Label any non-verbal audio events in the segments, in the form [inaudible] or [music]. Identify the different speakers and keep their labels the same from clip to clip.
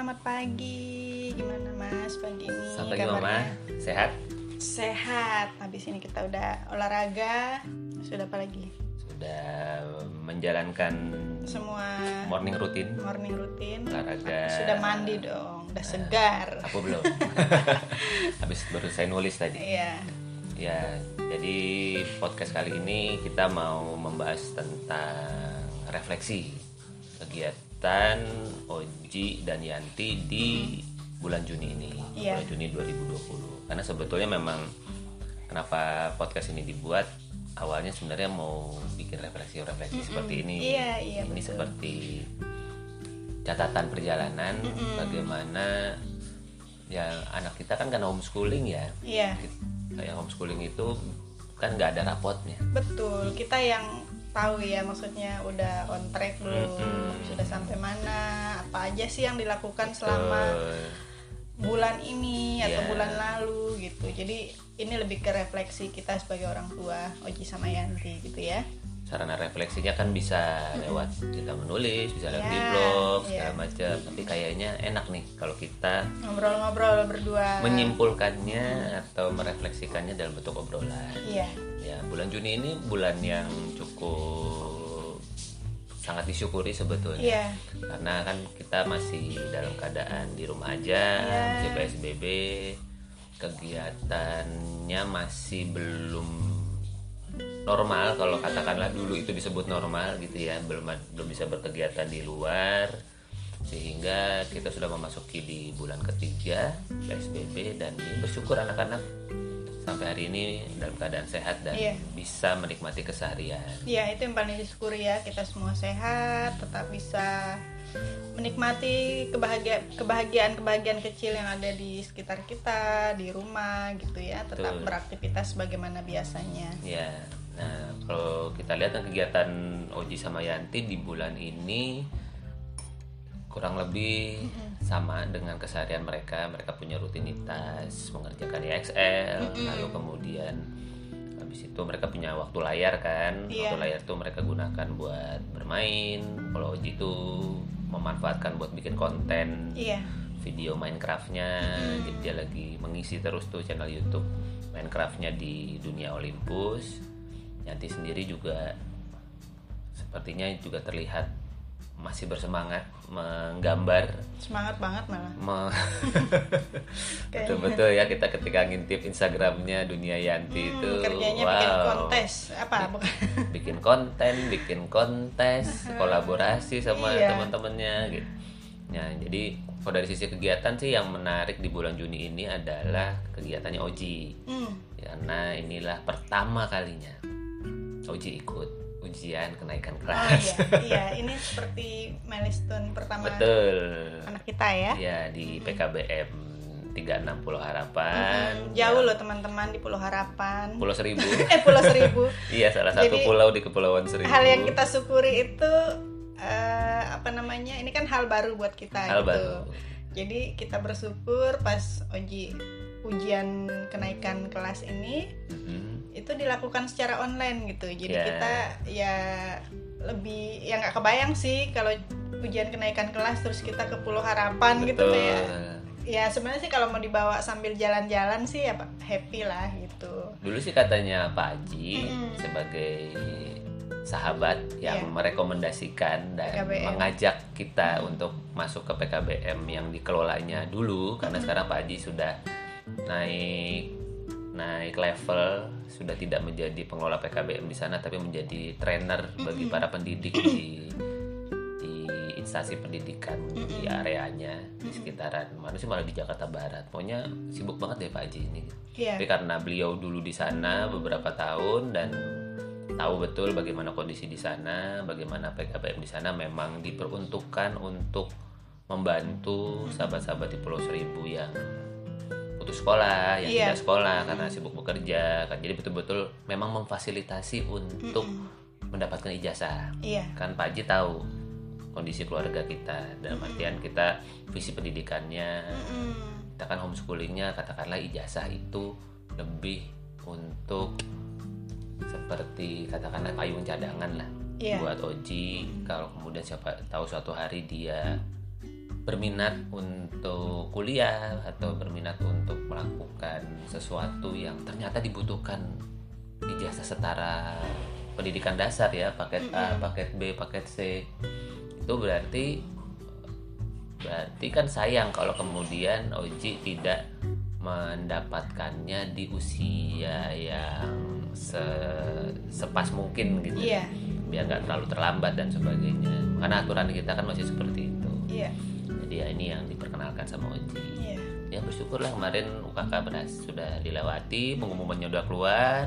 Speaker 1: selamat pagi. Gimana Mas pagi ini?
Speaker 2: Selamat pagi Mama, sehat?
Speaker 1: Sehat. Habis ini kita udah olahraga. Sudah apa lagi?
Speaker 2: Sudah menjalankan
Speaker 1: Semua
Speaker 2: morning rutin,
Speaker 1: morning rutin.
Speaker 2: olahraga.
Speaker 1: Sudah mandi dong, udah segar.
Speaker 2: Aku belum. [laughs] Habis baru saya nulis tadi.
Speaker 1: Iya.
Speaker 2: Ya, jadi podcast kali ini kita mau membahas tentang refleksi kegiatan Oji dan Yanti di bulan Juni ini,
Speaker 1: Iya.
Speaker 2: bulan Juni 2020. Karena sebetulnya memang kenapa podcast ini dibuat awalnya sebenarnya mau bikin refleksi-refleksi seperti ini.
Speaker 1: Iya, iya,
Speaker 2: Ini
Speaker 1: betul.
Speaker 2: seperti catatan perjalanan bagaimana ya anak kita kan karena homeschooling ya
Speaker 1: Iya.
Speaker 2: kayak homeschooling itu kan nggak ada rapotnya
Speaker 1: Betul. Kita yang tahu ya maksudnya udah on track belum,
Speaker 2: Mm-mm.
Speaker 1: sudah sampai mana, apa aja sih yang dilakukan selama bulan ini atau
Speaker 2: Iya.
Speaker 1: bulan lalu gitu. Jadi ini lebih ke refleksi kita sebagai orang tua Oji sama Yanti gitu ya.
Speaker 2: sarana refleksinya kan bisa lewat kita menulis bisa lewat di
Speaker 1: Ya,
Speaker 2: blog
Speaker 1: ya.
Speaker 2: segala macam tapi kayaknya enak nih kalau kita
Speaker 1: Ngobrol-ngobrol berdua.
Speaker 2: menyimpulkannya atau merefleksikannya dalam bentuk obrolan
Speaker 1: Iya.
Speaker 2: Ya bulan Juni ini bulan yang cukup sangat disyukuri sebetulnya
Speaker 1: Iya.
Speaker 2: karena kan kita masih dalam keadaan di rumah aja
Speaker 1: Iya.
Speaker 2: masih PSBB kegiatannya masih belum normal kalau katakanlah dulu itu disebut normal gitu ya belum belum bisa berkegiatan di luar sehingga kita sudah memasuki di bulan ketiga PSBB dan bersyukur anak-anak sampai hari ini dalam keadaan sehat dan
Speaker 1: Iya.
Speaker 2: bisa menikmati keseharian
Speaker 1: Iya, itu yang paling disyukuri ya. Kita semua sehat, tetap bisa menikmati kebahagiaan kebahagiaan-kebahagiaan kecil yang ada di sekitar kita, di rumah gitu ya. Tetap
Speaker 2: Betul.
Speaker 1: beraktivitas sebagaimana biasanya.
Speaker 2: Ya, nah kalau kita lihat kan kegiatan Oji sama Yanti di bulan ini kurang lebih sama dengan keseharian mereka. Mereka punya rutinitas mengerjakan EXL, lalu kemudian habis itu mereka punya waktu layar kan.
Speaker 1: Iya.
Speaker 2: Waktu layar tuh mereka gunakan buat bermain. Kalau Oji tuh memanfaatkan buat bikin konten
Speaker 1: Iya.
Speaker 2: video Minecraftnya jadi dia lagi mengisi terus tuh channel YouTube Minecraftnya di dunia Olympus Yanti sendiri juga sepertinya juga terlihat masih bersemangat menggambar
Speaker 1: Semangat banget malah.
Speaker 2: me- [laughs] betul-betul ya kita ketika ngintip Instagramnya dunia Yanti itu
Speaker 1: Hmm, kerjanya bikin
Speaker 2: wow.
Speaker 1: kontes apa [laughs]
Speaker 2: bikin konten, bikin kontes, [laughs] kolaborasi sama
Speaker 1: Iya.
Speaker 2: teman-temannya gitu. Nah, jadi kalau dari sisi kegiatan sih yang menarik di bulan Juni ini adalah kegiatannya Oji.
Speaker 1: Hmm,
Speaker 2: Karena inilah pertama kalinya Oji ikut ujian kenaikan
Speaker 1: oh
Speaker 2: kelas.
Speaker 1: iya [laughs] iya ini seperti milestone pertama
Speaker 2: Betul.
Speaker 1: anak kita ya
Speaker 2: Ya di PKBM 360 Harapan.
Speaker 1: Hmm, jauh loh teman-teman di Pulau Harapan
Speaker 2: Pulau Seribu. [laughs]
Speaker 1: eh Pulau Seribu [laughs]
Speaker 2: iya, salah satu
Speaker 1: Jadi,
Speaker 2: pulau di Kepulauan Seribu.
Speaker 1: hal yang kita syukuri itu eh, apa namanya ini kan hal baru buat kita
Speaker 2: Hal
Speaker 1: gitu
Speaker 2: baru.
Speaker 1: jadi kita bersyukur pas Oji ujian kenaikan kelas ini
Speaker 2: Mhm.
Speaker 1: itu dilakukan secara online gitu jadi
Speaker 2: Ya.
Speaker 1: kita ya lebih ya nggak kebayang sih kalau ujian kenaikan kelas terus kita ke Pulau Harapan gitu
Speaker 2: Betul.
Speaker 1: ya ya sebenarnya sih kalau mau dibawa sambil jalan-jalan sih ya happy lah gitu
Speaker 2: Dulu sih katanya Pak Haji
Speaker 1: Mm-mm.
Speaker 2: sebagai sahabat yang
Speaker 1: Iya.
Speaker 2: merekomendasikan dan
Speaker 1: PKBM.
Speaker 2: mengajak kita untuk masuk ke PKBM yang dikelolanya dulu karena sekarang Pak Haji sudah naik naik level sudah tidak menjadi pengelola PKBM di sana tapi menjadi trainer bagi para pendidik di di instansi pendidikan di areanya di sekitaran. Mana sih malah di Jakarta Barat. Pokoknya sibuk banget deh Pak Haji ini.
Speaker 1: Iya.
Speaker 2: tapi karena beliau dulu di sana beberapa tahun dan tahu betul bagaimana kondisi di sana, bagaimana PKBM di sana memang diperuntukkan untuk membantu sahabat-sahabat di Pulau Seribu yang putus sekolah, yang
Speaker 1: Iya.
Speaker 2: tidak sekolah karena sibuk bekerja kan. Jadi betul-betul memang memfasilitasi untuk mendapatkan ijazah.
Speaker 1: iya
Speaker 2: Kan Pak Haji tahu kondisi keluarga kita dalam artian kita visi pendidikannya
Speaker 1: Mm-mm.
Speaker 2: kita kan homeschoolingnya katakanlah ijazah itu lebih untuk seperti katakanlah payung cadangan lah
Speaker 1: Iya.
Speaker 2: buat Oji kalau kemudian siapa tahu suatu hari dia berminat untuk kuliah atau berminat untuk melakukan sesuatu yang ternyata dibutuhkan ijazah setara pendidikan dasar ya paket A, paket B, paket C. Itu berarti berarti kan sayang kalau kemudian Oji tidak mendapatkannya di usia yang se sepas mungkin gitu.
Speaker 1: Iya.
Speaker 2: biar nggak terlalu terlambat dan sebagainya. Karena aturan kita kan masih seperti itu.
Speaker 1: Iya.
Speaker 2: Ya ini yang diperkenalkan sama Oji
Speaker 1: Iya.
Speaker 2: ya bersyukurlah kemarin UKK berhasil sudah dilewati pengumumannya udah keluar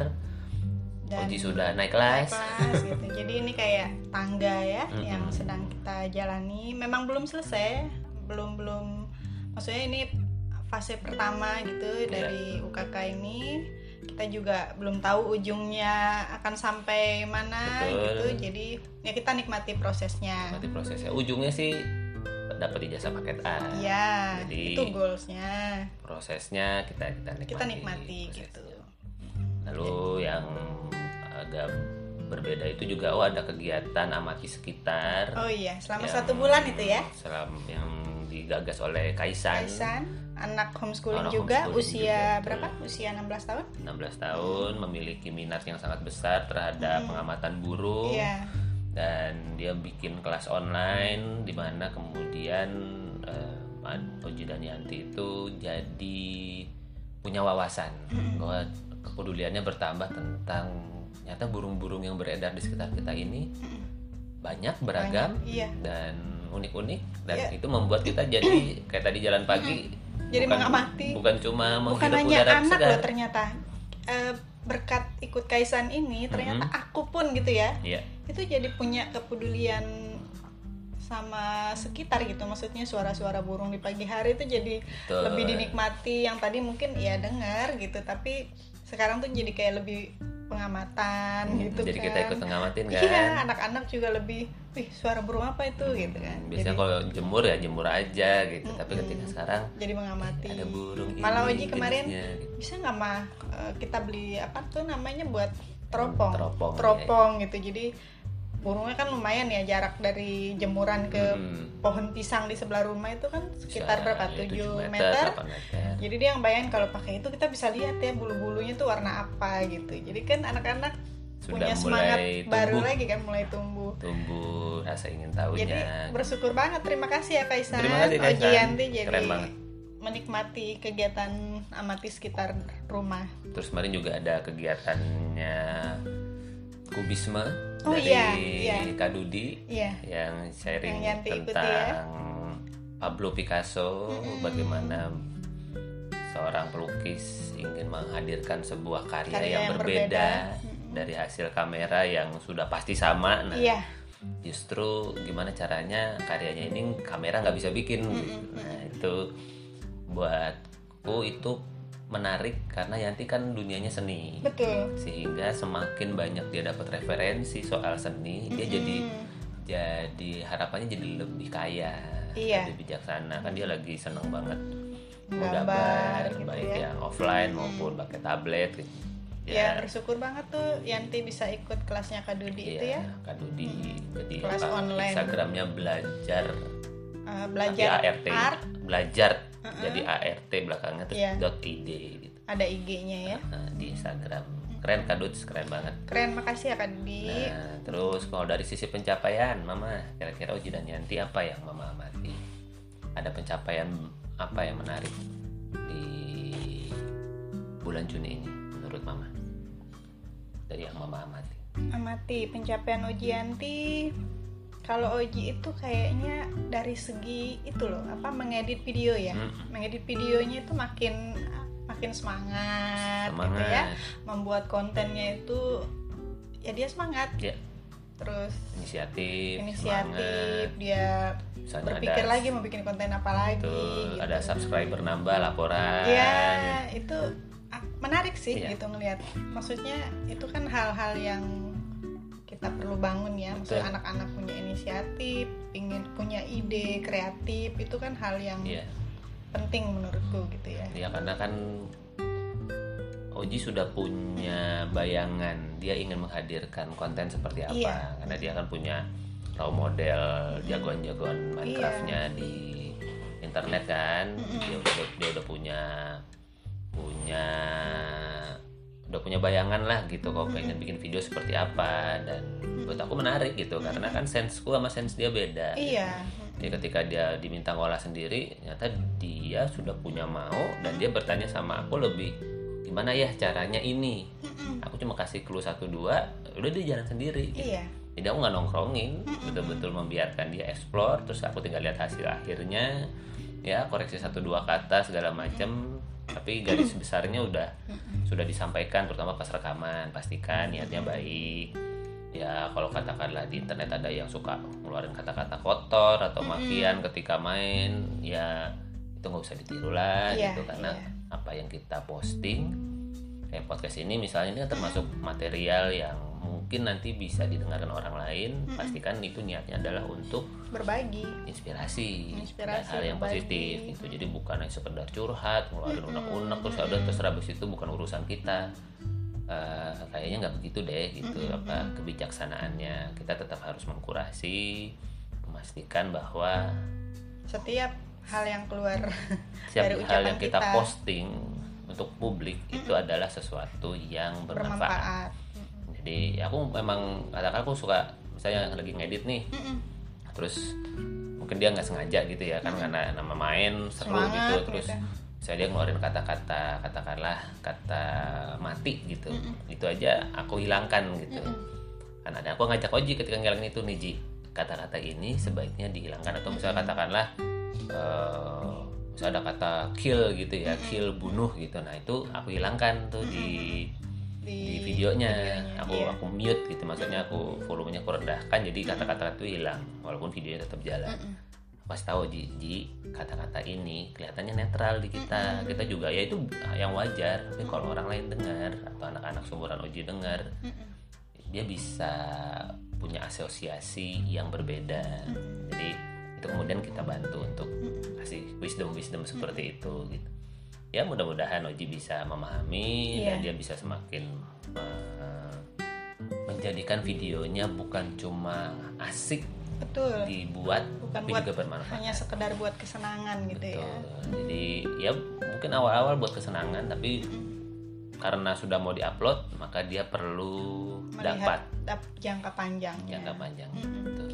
Speaker 1: Dan
Speaker 2: Oji sudah naik
Speaker 1: naik
Speaker 2: kelas
Speaker 1: kelas gitu. Jadi ini kayak tangga ya
Speaker 2: Mm-mm.
Speaker 1: yang sedang kita jalani. Memang belum selesai, belum belum. Maksudnya ini fase pertama gitu
Speaker 2: Iya.
Speaker 1: dari UKK ini. Kita juga belum tahu ujungnya akan sampai mana
Speaker 2: Betul.
Speaker 1: gitu. Jadi ya kita nikmati prosesnya.
Speaker 2: nanti prosesnya ujungnya sih dapat ijazah paket A
Speaker 1: Iya,
Speaker 2: Jadi-
Speaker 1: itu goalsnya.
Speaker 2: prosesnya kita kita nikmati,
Speaker 1: Kita nikmati
Speaker 2: prosesnya.
Speaker 1: gitu.
Speaker 2: lalu yang agak berbeda itu juga oh ada kegiatan amati sekitar
Speaker 1: Oh iya, selama
Speaker 2: Yang-
Speaker 1: satu bulan itu ya.
Speaker 2: selam yang digagas oleh Kaisan,
Speaker 1: Kaisan, anak homeschooling
Speaker 2: Anak
Speaker 1: juga,
Speaker 2: homeschooling
Speaker 1: usia
Speaker 2: juga,
Speaker 1: berapa? Usia 16 tahun?
Speaker 2: 16 tahun memiliki minat yang sangat besar terhadap pengamatan burung
Speaker 1: Iya.
Speaker 2: Dan dia bikin kelas online di mana kemudian eh, Oji dan Yanti itu jadi punya wawasan bahwa kepeduliannya bertambah tentang nyata burung-burung yang beredar di sekitar kita ini banyak beragam
Speaker 1: Banyak, iya.
Speaker 2: dan unik-unik dan
Speaker 1: Iya.
Speaker 2: itu membuat kita jadi [coughs] kayak tadi jalan pagi
Speaker 1: Jadi mengamati.
Speaker 2: bukan cuma
Speaker 1: Bukan hanya
Speaker 2: udara
Speaker 1: anak
Speaker 2: segar
Speaker 1: loh ternyata. Eh, berkat ikut Kaisan ini ternyata
Speaker 2: Mm-hmm.
Speaker 1: aku pun gitu ya.
Speaker 2: Iya.
Speaker 1: Itu jadi punya kepedulian sama sekitar gitu. Maksudnya suara-suara burung di pagi hari itu jadi
Speaker 2: Betul.
Speaker 1: lebih dinikmati. Yang tadi mungkin ya dengar gitu tapi sekarang tuh jadi kayak lebih pengamatan gitu
Speaker 2: Hmm, jadi
Speaker 1: kan.
Speaker 2: kita ikut ngamatin kan?
Speaker 1: iya anak-anak juga lebih wih suara burung apa itu? Gitu kan.
Speaker 2: biasanya
Speaker 1: jadi,
Speaker 2: kalau jemur ya jemur aja gitu. Tapi ketika sekarang
Speaker 1: jadi mengamati.
Speaker 2: ada burung
Speaker 1: malah
Speaker 2: ini
Speaker 1: Oji kemarin
Speaker 2: jenisnya, gitu.
Speaker 1: bisa nggak mah eh, kita beli apa tuh namanya buat teropong?
Speaker 2: Teropong,
Speaker 1: teropong gitu. Jadi burungnya kan lumayan ya jarak dari jemuran ke
Speaker 2: Hmm.
Speaker 1: pohon pisang di sebelah rumah itu kan sekitar
Speaker 2: Bisa,
Speaker 1: berapa
Speaker 2: ya,
Speaker 1: 7
Speaker 2: tujuh
Speaker 1: meter,
Speaker 2: 8 meter.
Speaker 1: jadi dia yang bayangin kalau pakai itu kita bisa lihat ya bulu-bulunya tuh warna apa gitu jadi kan anak-anak
Speaker 2: Sudah
Speaker 1: punya semangat
Speaker 2: mulai
Speaker 1: baru
Speaker 2: tumbuh.
Speaker 1: lagi kan mulai tumbuh
Speaker 2: tumbuh rasa ingin tahunya
Speaker 1: jadi bersyukur banget terima kasih ya Kaisan
Speaker 2: Terima kasih, Kaisan.
Speaker 1: Ojianti jadi
Speaker 2: Keren banget.
Speaker 1: menikmati kegiatan amati sekitar rumah
Speaker 2: terus kemarin juga ada kegiatannya kubisme
Speaker 1: Oh,
Speaker 2: dari
Speaker 1: iya, iya.
Speaker 2: Kak Dudi
Speaker 1: iya
Speaker 2: yang sharing
Speaker 1: Yang ikuti
Speaker 2: tentang
Speaker 1: ya.
Speaker 2: Pablo Picasso bagaimana seorang pelukis ingin menghadirkan sebuah karya,
Speaker 1: Karya
Speaker 2: yang,
Speaker 1: yang
Speaker 2: berbeda,
Speaker 1: berbeda.
Speaker 2: dari hasil kamera yang sudah pasti sama nah
Speaker 1: iya
Speaker 2: justru gimana caranya karyanya ini kamera nggak bisa bikin gitu. nah itu buatku itu menarik karena Yanti kan dunianya seni.
Speaker 1: Betul.
Speaker 2: Sehingga semakin banyak dia dapat referensi soal seni dia jadi jadi harapannya jadi lebih kaya
Speaker 1: Iya.
Speaker 2: lebih bijaksana. Kan dia lagi seneng banget
Speaker 1: Gambar gitu
Speaker 2: baik
Speaker 1: ya.
Speaker 2: yang offline maupun pakai tablet gitu.
Speaker 1: ya bersyukur banget tuh Yanti bisa ikut kelasnya Kak Dudi itu
Speaker 2: Iya,
Speaker 1: ya.
Speaker 2: Kak Dudi. Jadi
Speaker 1: Kelas
Speaker 2: apa,
Speaker 1: online.
Speaker 2: Instagramnya belajar tapi
Speaker 1: belajar
Speaker 2: ART
Speaker 1: art.
Speaker 2: belajar jadi ART belakangnya terus
Speaker 1: Iya.
Speaker 2: dot id gitu
Speaker 1: ada IG-nya ya
Speaker 2: nah, di Instagram keren Kak keren banget
Speaker 1: keren makasih ya Kak Dudi
Speaker 2: Nah, terus kalau dari sisi pencapaian, Mama, kira-kira Uji dan Yanti apa yang Mama amati? Ada pencapaian apa yang menarik di bulan Juni ini menurut Mama? Dari yang Mama amati.
Speaker 1: amati pencapaian Oji Yanti kalau Oji itu kayaknya dari segi itu loh apa mengedit video ya
Speaker 2: Mm.
Speaker 1: mengedit videonya itu makin makin semangat, gitu
Speaker 2: Semangat.
Speaker 1: ya membuat kontennya itu ya dia semangat
Speaker 2: Ya,
Speaker 1: terus
Speaker 2: inisiatif,
Speaker 1: inisiatif
Speaker 2: semangat.
Speaker 1: dia
Speaker 2: Misalnya
Speaker 1: berpikir
Speaker 2: ada,
Speaker 1: lagi mau bikin konten apa lagi gitu.
Speaker 2: ada subscriber nambah laporan.
Speaker 1: ya itu ah, menarik sih
Speaker 2: Iya.
Speaker 1: gitu ngelihat maksudnya itu kan hal-hal yang kita perlu bangun ya. Maksudnya anak-anak punya inisiatif ingin punya ide kreatif itu kan hal yang
Speaker 2: Iya,
Speaker 1: penting menurutku gitu ya.
Speaker 2: Ya karena kan Oji sudah punya bayangan dia ingin menghadirkan konten seperti apa.
Speaker 1: Iya.
Speaker 2: karena dia kan punya role model jagoan-jagoan Minecraftnya di internet kan. Dia udah dia udah punya punya udah punya bayangan lah gitu kalau pengen bikin video seperti apa dan buat aku menarik gitu karena kan senseku sama sense dia beda
Speaker 1: iya.
Speaker 2: Jadi ketika dia diminta ngolah sendiri ternyata dia sudah punya mau dan dia bertanya sama aku lebih gimana ya caranya ini? Aku cuma kasih clue satu dua udah dia jalan sendiri gitu.
Speaker 1: iya.
Speaker 2: Jadi aku nggak nongkrongin betul-betul membiarkan dia explore terus aku tinggal lihat hasil akhirnya. Ya koreksi satu dua kata segala macam tapi garis besarnya udah sudah disampaikan terutama pas rekaman. Pastikan niatnya baik. Ya kalau katakanlah di internet ada yang suka ngeluarin kata-kata kotor atau makian ketika main ya itu nggak usah ditiru lah
Speaker 1: Iya,
Speaker 2: gitu. Karena
Speaker 1: iya.
Speaker 2: apa yang kita posting kayak podcast ini misalnya ini kan termasuk material yang mungkin nanti bisa didengarkan orang lain pastikan itu niatnya adalah untuk
Speaker 1: berbagi.
Speaker 2: Inspirasi,
Speaker 1: Inspirasi,
Speaker 2: dan hal yang
Speaker 1: berbagi.
Speaker 2: positif gitu. Jadi bukan hanya sekedar curhat ngeluarin unek-unek terus ya udah terserah abis itu bukan urusan kita. Eh, kayaknya nggak begitu deh gitu apa kebijaksanaannya. Kita tetap harus mengkurasi memastikan bahwa
Speaker 1: setiap hal yang keluar
Speaker 2: setiap
Speaker 1: dari
Speaker 2: hal yang kita, posting untuk publik itu adalah sesuatu yang bermanfaat.
Speaker 1: Bermanfaat
Speaker 2: jadi aku memang katakan aku suka misalnya lagi ngedit nih terus mungkin dia nggak sengaja gitu ya kan karena nama main seru
Speaker 1: Semangat
Speaker 2: gitu terus
Speaker 1: gitu.
Speaker 2: saya dia ngeluarin kata-kata katakanlah kata mati gitu. Itu aja aku hilangkan gitu. Kan ada aku ngajak Oji ketika ngilangin itu nih Ji. Kata-kata ini sebaiknya dihilangkan atau misalnya katakanlah eh misalnya ada kata kill gitu ya kill bunuh gitu. Nah itu aku hilangkan tuh di di videonya. aku
Speaker 1: iya.
Speaker 2: aku mute gitu. Maksudnya aku volumenya aku rendahkan jadi kata-kata itu hilang. Walaupun videonya tetap jalan. Pas tahu Ji, Ji kata-kata ini kelihatannya netral di kita. Kita juga ya itu yang wajar. Tapi kalau orang lain dengar atau anak-anak seumuran Oji dengar dia bisa punya asosiasi yang berbeda. Jadi itu kemudian kita bantu untuk kasih wisdom wisdom seperti itu gitu ya mudah-mudahan Oji bisa memahami dan
Speaker 1: Iya.
Speaker 2: dia bisa semakin eh, menjadikan videonya bukan cuma asik
Speaker 1: betul
Speaker 2: dibuat
Speaker 1: bukan
Speaker 2: tapi
Speaker 1: buat
Speaker 2: juga bermanfaat
Speaker 1: hanya sekedar buat kesenangan gitu ya
Speaker 2: Betul. jadi ya mungkin awal-awal buat kesenangan tapi karena sudah mau diupload maka dia perlu dapat
Speaker 1: melihat dap- jangka panjangnya
Speaker 2: jangka panjang. Betul.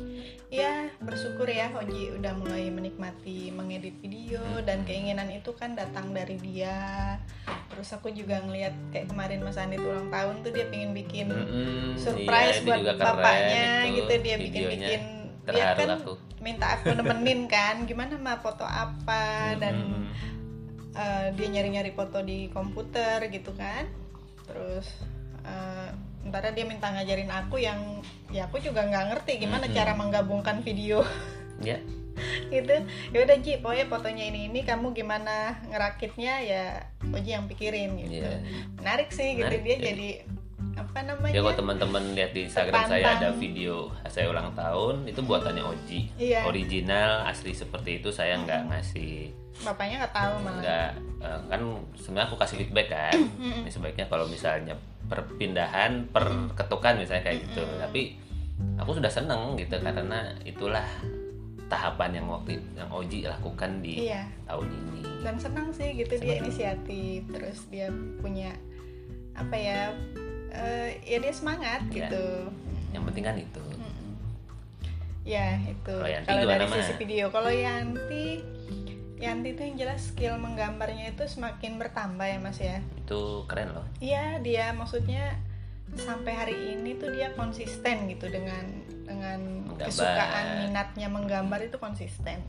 Speaker 1: ya bersyukur ya Oji udah mulai menikmati mengedit video dan keinginan itu kan datang dari dia. Terus aku juga ngelihat kayak kemarin Mas Andi ulang tahun tuh dia pengen bikin
Speaker 2: Mm-mm,
Speaker 1: surprise
Speaker 2: iya,
Speaker 1: buat bapaknya
Speaker 2: itu.
Speaker 1: gitu dia bikin bikin. Dia kan
Speaker 2: aku
Speaker 1: minta aku nemenin kan gimana mah foto apa dan Eh, dia nyari-nyari foto di komputer gitu kan terus eh, ntar dia minta ngajarin aku yang ya aku juga nggak ngerti gimana
Speaker 2: Mm-mm.
Speaker 1: cara menggabungkan video [laughs]
Speaker 2: ya
Speaker 1: gitu ya udah Ji pokoknya fotonya ini ini kamu gimana ngerakitnya ya Oji yang pikirin gitu
Speaker 2: Iya.
Speaker 1: menarik sih gitu
Speaker 2: Menarik,
Speaker 1: dia
Speaker 2: jadi-
Speaker 1: jadi apa namanya
Speaker 2: Ya kalau teman-teman lihat di Instagram saya
Speaker 1: Terpantang.
Speaker 2: ada video saya ulang tahun itu buatannya Oji.
Speaker 1: Iya.
Speaker 2: Original asli seperti itu saya nggak ngasih
Speaker 1: bapaknya nggak tahu malah
Speaker 2: nggak eh, kan sebenarnya aku kasih feedback kan. [clears throat] Ini sebaiknya kalau misalnya perpindahan perketukan misalnya kayak gitu. Tapi aku sudah seneng gitu karena itulah tahapan yang waktu yang Oji lakukan di
Speaker 1: iya
Speaker 2: tahun ini.
Speaker 1: dan senang sih gitu dia
Speaker 2: Senang.
Speaker 1: inisiatif terus dia punya apa ya eh, ya dia semangat
Speaker 2: Iya.
Speaker 1: gitu
Speaker 2: Yang penting kan itu.
Speaker 1: ya itu
Speaker 2: Kalau
Speaker 1: dari sisi video kalau Yanti Yanti tuh yang jelas skill menggambarnya itu semakin bertambah ya mas ya
Speaker 2: Itu keren loh.
Speaker 1: iya dia maksudnya sampai hari ini tuh dia konsisten gitu dengan dengan
Speaker 2: Menggambar.
Speaker 1: kesukaan minatnya menggambar itu konsisten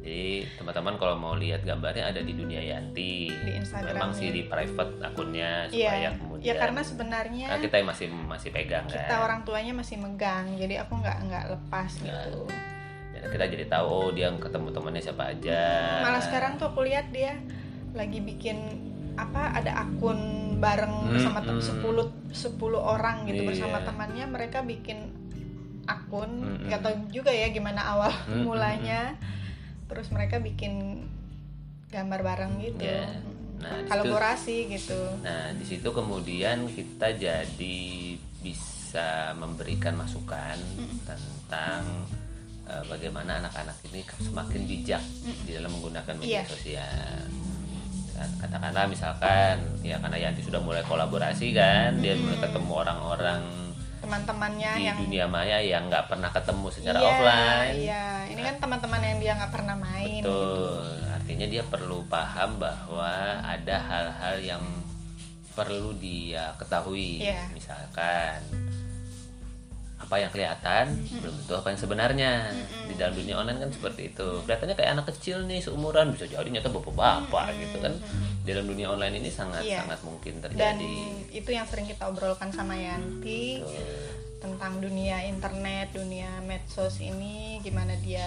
Speaker 2: Jadi teman-teman kalau mau lihat gambarnya ada di dunia Yanti.
Speaker 1: Di Instagramnya.
Speaker 2: Memang sih di private akunnya supaya
Speaker 1: iya
Speaker 2: kemudian.
Speaker 1: ya karena sebenarnya
Speaker 2: Nah, kita masih masih pegang
Speaker 1: kita
Speaker 2: kan.
Speaker 1: orang tuanya masih megang jadi aku nggak nggak lepas gitu
Speaker 2: Dan kita jadi tahu oh dia ketemu temannya siapa aja.
Speaker 1: malah sekarang tuh aku lihat dia lagi bikin apa ada akun bareng
Speaker 2: Hmm,
Speaker 1: bersama tem-
Speaker 2: hmm.
Speaker 1: 10 10 orang gitu
Speaker 2: Iya.
Speaker 1: bersama temannya mereka bikin akun
Speaker 2: Hmm,
Speaker 1: nggak tahu juga ya gimana awal
Speaker 2: Hmm,
Speaker 1: mulanya terus mereka bikin gambar bareng gitu. Hmm.
Speaker 2: Nah,
Speaker 1: kolaborasi gitu
Speaker 2: Nah, di situ kemudian kita jadi bisa memberikan masukan tentang eh, bagaimana anak-anak ini semakin bijak di dalam menggunakan media
Speaker 1: Iya.
Speaker 2: sosial. Kan, Katakanlah misalkan ya karena Yanti sudah mulai kolaborasi kan, dia mulai ketemu orang-orang
Speaker 1: teman-temannya
Speaker 2: di
Speaker 1: yang
Speaker 2: dunia maya yang nggak pernah ketemu secara
Speaker 1: Iya,
Speaker 2: offline.
Speaker 1: Iya, ini kan teman-teman yang dia nggak pernah main. gitu.
Speaker 2: Betul. Artinya dia perlu paham bahwa ada hal-hal yang perlu dia ketahui.
Speaker 1: Iya.
Speaker 2: Misalkan apa yang kelihatan belum tentu apa yang sebenarnya. Di dalam dunia online kan seperti itu. Kelihatannya kayak anak kecil nih seumuran bisa jadi nyata bapak-bapak gitu kan. Di dalam dunia online ini sangat
Speaker 1: Iya.
Speaker 2: sangat mungkin
Speaker 1: Dan
Speaker 2: terjadi.
Speaker 1: itu yang sering kita obrolkan sama Yanti
Speaker 2: Betul.
Speaker 1: tentang dunia internet, dunia medsos ini gimana dia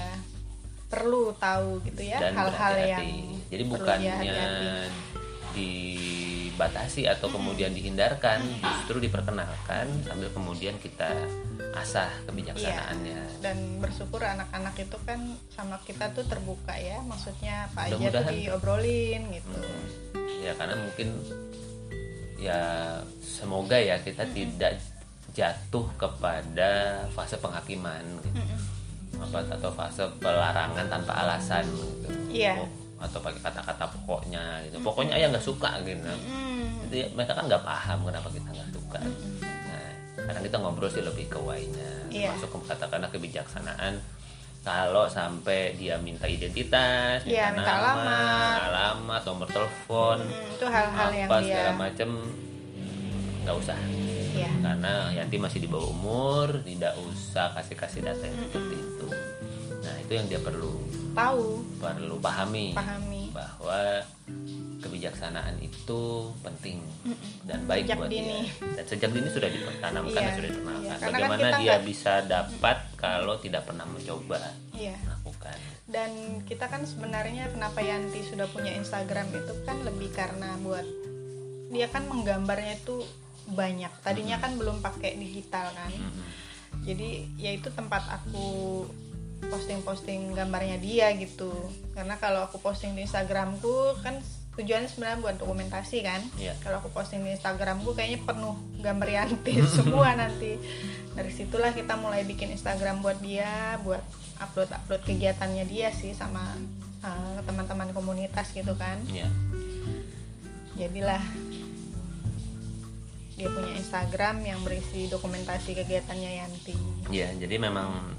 Speaker 1: perlu tahu gitu ya
Speaker 2: dan
Speaker 1: hal-hal yang.
Speaker 2: Jadi bukannya. Dibatasi atau kemudian dihindarkan, justru diperkenalkan sambil kemudian kita asah kebijaksanaannya.
Speaker 1: Iya. dan bersyukur anak-anak itu kan sama kita tuh terbuka ya maksudnya apa aja tuh diobrolin gitu
Speaker 2: Ya karena mungkin ya semoga ya kita tidak jatuh kepada fase penghakiman gitu. apa atau fase pelarangan tanpa alasan gitu.
Speaker 1: Iya.
Speaker 2: Oh, atau pakai kata-kata pokoknya gitu. Pokoknya ayah nggak suka gitu. Itu ya, mereka kan nggak paham kenapa kita nggak suka. Nah, karena kita ngobrol sih lebih ke why-nya,
Speaker 1: Iya.
Speaker 2: masuk ke katakanlah kebijaksanaan. Kalau sampai dia minta identitas,
Speaker 1: Iya, minta
Speaker 2: nama,
Speaker 1: alamat.
Speaker 2: alamat, nomor telepon,
Speaker 1: hmm, itu hal-hal yang
Speaker 2: apa
Speaker 1: dia
Speaker 2: segala macem nggak usah.
Speaker 1: ya
Speaker 2: Karena Yanti masih di bawah umur, tidak usah kasih-kasih data yang seperti itu. Nah, itu yang dia perlu
Speaker 1: tahu
Speaker 2: perlu pahami
Speaker 1: pahami
Speaker 2: bahwa kebijaksanaan itu penting dan baik
Speaker 1: Sejak
Speaker 2: buat
Speaker 1: dini.
Speaker 2: dia. Dan sejak dini sudah ditanamkan
Speaker 1: Iya,
Speaker 2: dan sudah dikenalkan.
Speaker 1: iya. Karena kan
Speaker 2: Bagaimana
Speaker 1: kita
Speaker 2: dia
Speaker 1: nggak-
Speaker 2: bisa dapat kalau tidak pernah mencoba
Speaker 1: iya
Speaker 2: melakukan.
Speaker 1: dan kita kan sebenarnya kenapa Yanti sudah punya Instagram itu kan lebih karena buat dia kan menggambarnya itu banyak tadinya kan belum pakai digital kan
Speaker 2: Mhm.
Speaker 1: jadi ya itu tempat aku posting-posting gambarnya dia gitu. Karena kalau aku posting di Instagramku kan tujuannya sebenarnya buat dokumentasi kan.
Speaker 2: Iya.
Speaker 1: kalau aku posting di Instagramku kayaknya penuh gambar Yanti [laughs] semua nanti. Dari situlah kita mulai bikin Instagram buat dia buat upload upload kegiatannya dia sih sama uh, teman-teman komunitas gitu kan.
Speaker 2: Iya.
Speaker 1: jadilah dia punya Instagram yang berisi dokumentasi kegiatannya Yanti.
Speaker 2: Iya, jadi memang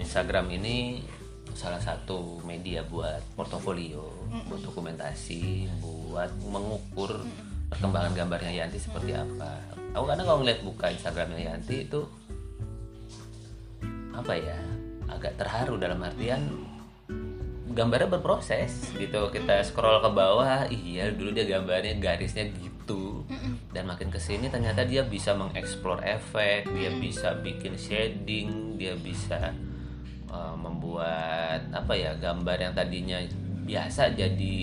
Speaker 2: Instagram ini salah satu media buat portofolio, buat dokumentasi, buat mengukur perkembangan gambarnya Yanti seperti apa. Aku kadang kalau ngeliat buka Instagramnya Yanti itu apa ya, agak terharu dalam artian gambarnya berproses gitu. Kita scroll ke bawah iya dulu dia gambarnya garisnya gitu. Dan makin ke sini ternyata dia bisa mengeksplor efek dia bisa bikin shading dia bisa uh, membuat apa ya gambar yang tadinya biasa jadi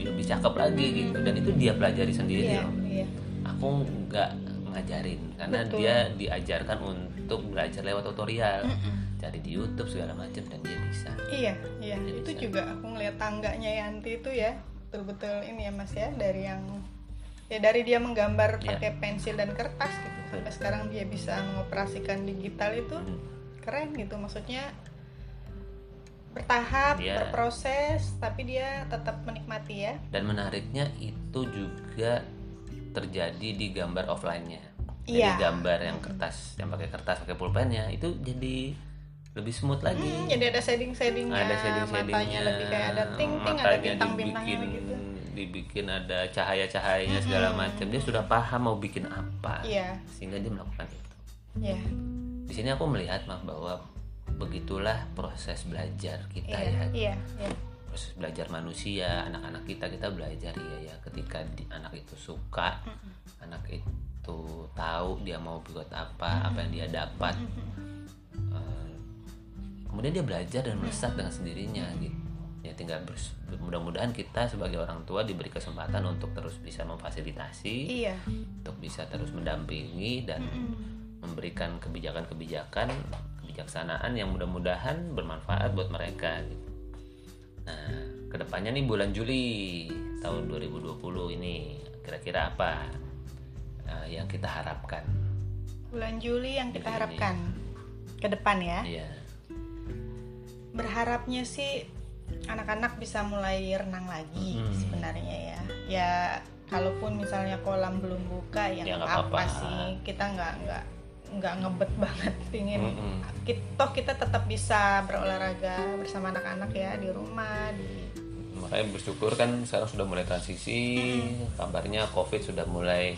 Speaker 2: lebih cakep lagi gitu dan itu dia pelajari sendiri loh
Speaker 1: iya
Speaker 2: aku nggak ngajarin karena
Speaker 1: Betul.
Speaker 2: dia diajarkan untuk belajar lewat tutorial cari di YouTube segala macam dan dia bisa
Speaker 1: Iya, iya.
Speaker 2: Jadi
Speaker 1: itu
Speaker 2: bisa.
Speaker 1: juga aku ngeliat tangganya Yanti itu ya, betul-betul ini ya Mas ya, dari yang ya dari dia menggambar
Speaker 2: Iya.
Speaker 1: pakai pensil dan kertas gitu sampai sekarang dia bisa mengoperasikan digital itu
Speaker 2: Hmm.
Speaker 1: keren gitu. Maksudnya bertahap,
Speaker 2: Iya.
Speaker 1: berproses, tapi dia tetap menikmati ya.
Speaker 2: dan menariknya itu juga terjadi di gambar offline-nya jadi
Speaker 1: Iya.
Speaker 2: gambar yang kertas yang pakai kertas pakai pulpennya itu jadi lebih smooth lagi
Speaker 1: Hmm, jadi ada shading-shadingnya,
Speaker 2: ada shading-shadingnya
Speaker 1: matanya lebih kayak ada ting-ting, ada bintang-bintangnya
Speaker 2: dibikin,
Speaker 1: gitu.
Speaker 2: dibikin ada cahaya-cahayanya segala macam dia sudah paham mau bikin apa
Speaker 1: Iya,
Speaker 2: sehingga dia melakukan itu
Speaker 1: iya,
Speaker 2: di sini aku melihat maaf bahwa begitulah proses belajar kita
Speaker 1: iya,
Speaker 2: ya.
Speaker 1: iya, iya.
Speaker 2: proses belajar manusia anak-anak kita kita belajar ya ya ketika di- anak itu suka anak itu tahu dia mau buat apa apa yang dia dapat. Eh, kemudian dia belajar dan melesat dengan sendirinya gitu. Ya tinggal mudah-mudahan kita sebagai orang tua diberi kesempatan untuk terus bisa memfasilitasi
Speaker 1: Iya.
Speaker 2: untuk bisa terus mendampingi dan memberikan kebijakan-kebijakan kebijaksanaan yang mudah-mudahan bermanfaat buat mereka gitu. Nah, ke depannya nih bulan Juli tahun 2020 ini kira-kira apa eh, yang kita harapkan?
Speaker 1: Bulan Juli yang kita
Speaker 2: Juli ini.
Speaker 1: harapkan ke depan ya.
Speaker 2: Iya,
Speaker 1: berharapnya sih anak-anak bisa mulai renang lagi
Speaker 2: Hmm.
Speaker 1: sebenarnya ya ya kalaupun misalnya kolam belum buka ya
Speaker 2: Ya,
Speaker 1: apa,
Speaker 2: apa-apa.
Speaker 1: sih kita nggak nggak nggak ngebet banget pingin
Speaker 2: Mm-mm.
Speaker 1: kita, toh kita tetap bisa berolahraga bersama anak-anak ya di rumah di
Speaker 2: makanya bersyukur kan sekarang sudah mulai transisi kabarnya covid sudah mulai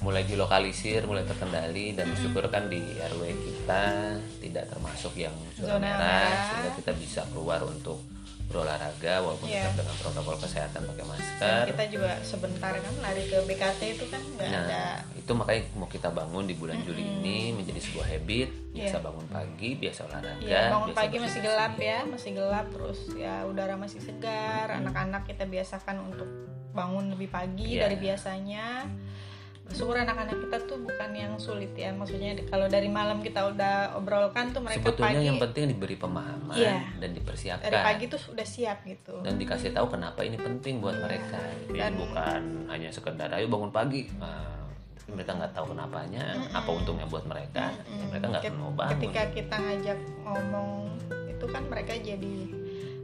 Speaker 2: mulai dilokalisir mulai terkendali dan bersyukur kan di RW kita tidak termasuk yang zona, merah. sehingga kita bisa keluar untuk berolahraga walaupun
Speaker 1: Iya.
Speaker 2: tetap dengan protokol kesehatan pakai
Speaker 1: dan
Speaker 2: masker
Speaker 1: kita juga sebentar kan lari ke BKT itu kan nggak
Speaker 2: nah
Speaker 1: ada
Speaker 2: itu makanya mau kita bangun di bulan Juli ini menjadi sebuah habit biasa
Speaker 1: Iya.
Speaker 2: bangun pagi biasa olahraga
Speaker 1: Iya, bangun
Speaker 2: biasa
Speaker 1: pagi masih gelap ya, masih gelap terus ya udara masih segar. Anak-anak kita biasakan untuk bangun lebih pagi
Speaker 2: Iya.
Speaker 1: dari biasanya. Bersyukur anak-anak kita tuh bukan yang sulit ya, maksudnya kalau dari malam kita udah obrolkan tuh mereka
Speaker 2: sebetulnya
Speaker 1: pagi
Speaker 2: yang penting diberi pemahaman
Speaker 1: Iya.
Speaker 2: dan dipersiapkan
Speaker 1: dari pagi tuh sudah siap gitu.
Speaker 2: dan dikasih tahu kenapa ini penting buat
Speaker 1: Iya.
Speaker 2: mereka jadi
Speaker 1: Dan-
Speaker 2: bukan hanya sekedar ayo bangun pagi nah, tapi mereka nggak tahu kenapanya apa untungnya buat mereka Ya, mereka nggak
Speaker 1: Ket-
Speaker 2: mau bangun
Speaker 1: Ketika kita ngajak ngomong itu kan mereka jadi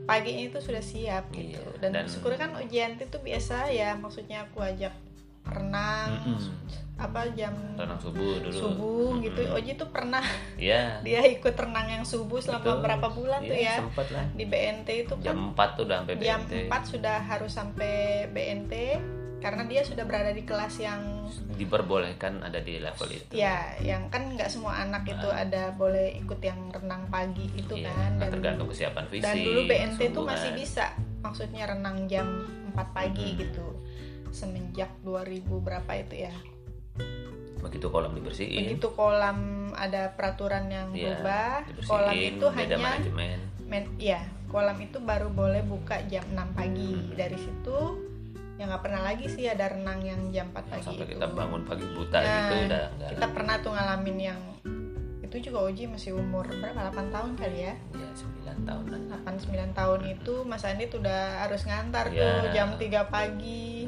Speaker 1: paginya itu sudah siap gitu.
Speaker 2: Iya,
Speaker 1: Dan,
Speaker 2: dan-
Speaker 1: syukur kan ujian itu biasa ya, maksudnya aku ajak renang
Speaker 2: Mm-mm.
Speaker 1: apa jam
Speaker 2: renang subuh dulu.
Speaker 1: subuh gitu. Oji tuh pernah
Speaker 2: ya [laughs]
Speaker 1: dia ikut renang yang subuh selama
Speaker 2: betul.
Speaker 1: berapa bulan tuh
Speaker 2: Iya,
Speaker 1: ya.
Speaker 2: lah.
Speaker 1: Di BNT itu kan?
Speaker 2: Jam 4 tuh udah sampai
Speaker 1: jam
Speaker 2: BNT
Speaker 1: 4 sudah harus sampai BNT karena dia sudah berada di kelas yang
Speaker 2: diperbolehkan ada di level itu.
Speaker 1: Ya yang kan nggak semua anak itu ada boleh ikut yang renang pagi itu
Speaker 2: Iya,
Speaker 1: kan.
Speaker 2: nah,
Speaker 1: dan
Speaker 2: tergantung kesiapan fisik
Speaker 1: dan dulu BNT tuh
Speaker 2: kesungguhan.
Speaker 1: masih bisa. Maksudnya renang jam 4 pagi gitu semenjak 2000 berapa itu ya?
Speaker 2: Begitu kolam dibersihin.
Speaker 1: Begitu kolam ada peraturan yang
Speaker 2: ya,
Speaker 1: berubah kolam itu hanya
Speaker 2: manajemen.
Speaker 1: men ya kolam itu baru boleh buka jam 6 pagi.
Speaker 2: Hmm.
Speaker 1: dari situ ya nggak pernah lagi sih ada renang yang jam 4 pagi
Speaker 2: sampai
Speaker 1: itu.
Speaker 2: kita bangun pagi buta
Speaker 1: Nah,
Speaker 2: gitu udah enggak
Speaker 1: kita pernah tuh ngalamin yang itu juga Oji masih umur berapa? 8 tahun kali ya?
Speaker 2: Ya 9 tahunan.
Speaker 1: 8 9 tahun itu Mas Andi tuh udah harus ngantar
Speaker 2: Ya.
Speaker 1: tuh jam 3 pagi.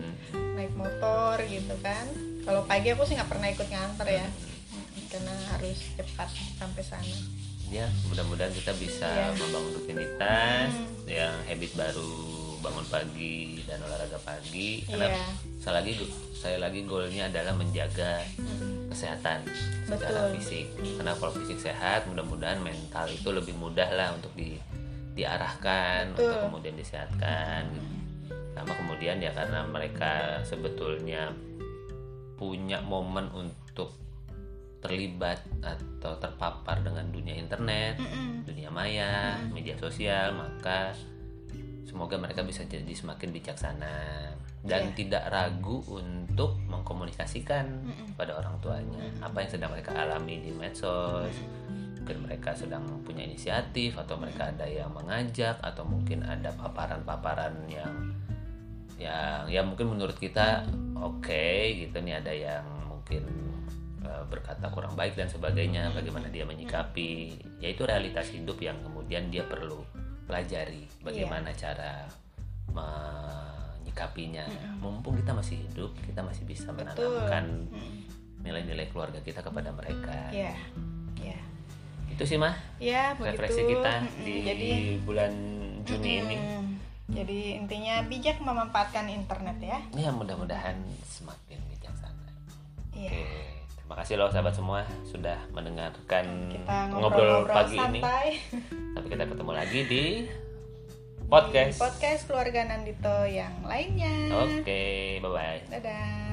Speaker 1: Naik motor gitu kan kalau pagi aku sih nggak pernah ikut nganter ya karena harus cepat sampai sana
Speaker 2: ya mudah-mudahan kita bisa
Speaker 1: Iya.
Speaker 2: membangun rutinitas
Speaker 1: Hmm.
Speaker 2: yang habit baru bangun pagi dan olahraga pagi karena
Speaker 1: Iya.
Speaker 2: saya lagi saya lagi goalnya adalah menjaga
Speaker 1: Mm.
Speaker 2: kesehatan secara
Speaker 1: Betul.
Speaker 2: fisik karena kalau fisik sehat mudah-mudahan mental itu lebih mudah lah untuk di diarahkan
Speaker 1: Betul.
Speaker 2: untuk kemudian disehatkan gitu. Sama kemudian ya karena mereka sebetulnya punya momen untuk terlibat atau terpapar dengan dunia internet
Speaker 1: Mm-mm.
Speaker 2: dunia maya, media sosial, maka semoga mereka bisa jadi semakin bijaksana dan
Speaker 1: Iya.
Speaker 2: tidak ragu untuk mengkomunikasikan
Speaker 1: Mm-mm.
Speaker 2: pada orang tuanya apa yang sedang mereka alami di medsos. Mungkin mereka sedang punya inisiatif atau mereka ada yang mengajak atau mungkin ada paparan-paparan yang yang ya mungkin menurut kita oke gitu nih ada yang mungkin eh, berkata kurang baik dan sebagainya bagaimana dia menyikapi yaitu realitas hidup yang kemudian dia perlu pelajari bagaimana cara menyikapinya. Mumpung kita masih hidup kita masih bisa menanamkan
Speaker 1: Mm.
Speaker 2: nilai-nilai keluarga kita kepada mereka.
Speaker 1: Ya ya
Speaker 2: itu sih mah
Speaker 1: ya begitu.
Speaker 2: refleksi kita di
Speaker 1: jadi
Speaker 2: bulan Juni ini.
Speaker 1: mm, jadi intinya bijak memanfaatkan internet ya
Speaker 2: ya mudah-mudahan semakin bijaksana
Speaker 1: Iya.
Speaker 2: Oke, terima kasih loh sahabat semua sudah mendengarkan
Speaker 1: kita
Speaker 2: ngobrol,
Speaker 1: ngobrol-ngobrol
Speaker 2: pagi ini.
Speaker 1: santai [laughs]
Speaker 2: Sampai kita ketemu lagi di
Speaker 1: di
Speaker 2: podcast.
Speaker 1: podcast keluarga Nandito yang lainnya
Speaker 2: Oke, bye bye.
Speaker 1: dadah